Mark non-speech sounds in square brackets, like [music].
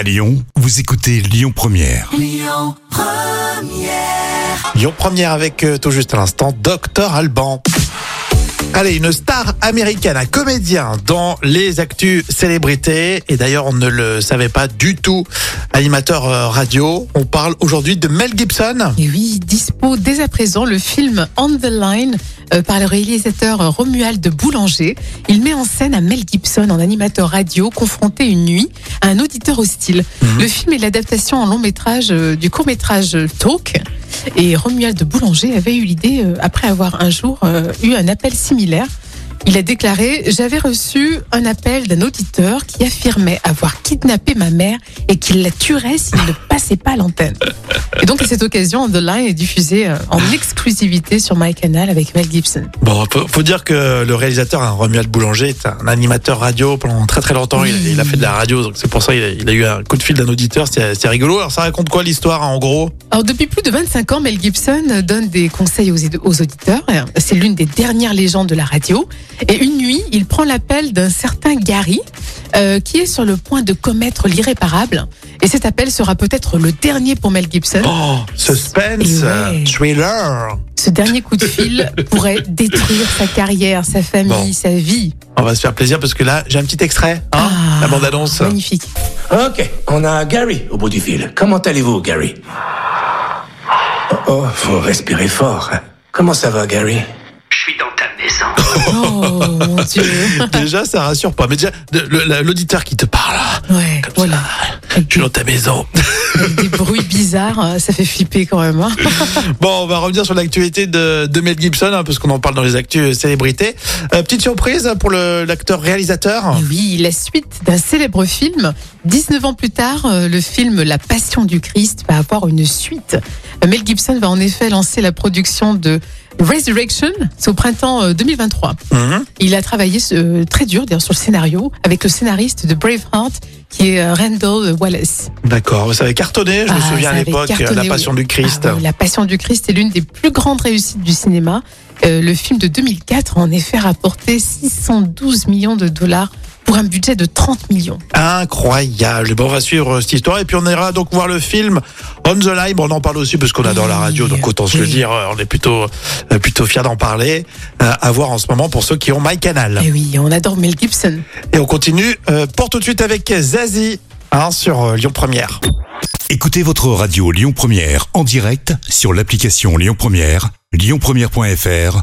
À Lyon, vous écoutez Lyon Première. Lyon première avec euh, tout juste à l'instant Docteur Alban. Allez, une star américaine, un comédien dans les actus célébrités. Et d'ailleurs, on ne le savait pas du tout. Animateur euh, radio. On parle aujourd'hui de Mel Gibson. Et oui, dispo dès à présent le film On the Line euh, par le réalisateur euh, Romuald de Boulanger. Il met en scène un Mel Gibson en animateur radio confronté une nuit à un auditeur hostile. Le film est l'adaptation en long métrage euh, du court métrage Talk. Et Romuald de Boulanger avait eu l'idée, euh, après avoir un jour euh, eu un appel similaire, il a déclaré J'avais reçu un appel d'un auditeur qui affirmait avoir kidnappé ma mère et qu'il la tuerait s'il ne passait pas l'antenne. Et donc, à cette occasion, The Line est diffusé euh, en exclusivité sur MyCanal avec Mel Gibson. Bon, faut, faut dire que le réalisateur, hein, Romuald Boulanger, est un animateur radio pendant très très longtemps. Il, il a fait de la radio, donc c'est pour ça qu'il a, il a eu un coup de fil d'un auditeur. C'est c'est rigolo. Alors, ça raconte quoi l'histoire, hein, en gros? Alors, depuis plus de 25 ans, Mel Gibson donne des conseils aux, aux auditeurs. C'est l'une des dernières légendes de la radio. Et une nuit, il prend l'appel d'un certain Gary, euh, qui est sur le point de commettre l'irréparable. Et cet appel sera peut-être le dernier pour Mel Gibson. Oh, suspense, ouais. thriller. Ce dernier coup de fil pourrait [laughs] détruire sa carrière, sa famille, Bon. sa vie. On va se faire plaisir parce que là, j'ai un petit extrait. Hein, Ah, la bande-annonce. Magnifique. Ok, on a Gary au bout du fil. Comment allez-vous, Gary? Oh, oh, faut respirer fort. Comment ça va, Gary? Oh mon Dieu. [laughs] Déjà, ça rassure pas. Mais déjà, l'auditeur qui te parle, Ouais, comme voilà. ça, Avec je suis des, dans ta maison. avec des bruits bizarres, euh, ça fait flipper quand même. hein. [laughs] Bon, on va revenir sur l'actualité de, de Mel Gibson, hein, parce qu'on en parle dans les actus célébrités. Euh, petite surprise pour l'acteur réalisateur. Et oui, la suite d'un célèbre film. 19 ans plus tard, euh, le film La Passion du Christ va avoir une suite. Euh, Mel Gibson va en effet lancer la production de Resurrection, c'est au printemps euh, 2023. Mhm. Il a travaillé euh, très dur d'ailleurs sur le scénario avec le scénariste de Braveheart qui est euh, Randall Wallace. D'accord, ça avait cartonné, je me Ah, souviens à l'époque, La oui. Passion du Christ. Ah la Passion du Christ est l'une des plus grandes réussites du cinéma. Euh, le film de 2004 a en effet rapporté 612 millions de dollars pour un budget de 30 millions. Incroyable. Bon, on va suivre euh, cette histoire et puis on ira donc voir le film On the Line. Bon, on en parle aussi parce qu'on adore la radio, donc autant se le dire. euh, On est plutôt euh, plutôt fiers d'en parler. Euh, à voir en ce moment pour ceux qui ont MyCanal. Et Eh oui, on adore Mel Gibson. Et on continue euh, pour tout de suite avec Zazie hein, sur euh, Lyon Première. Écoutez votre radio Lyon Première en direct sur l'application Lyon Première, lyonpremière.fr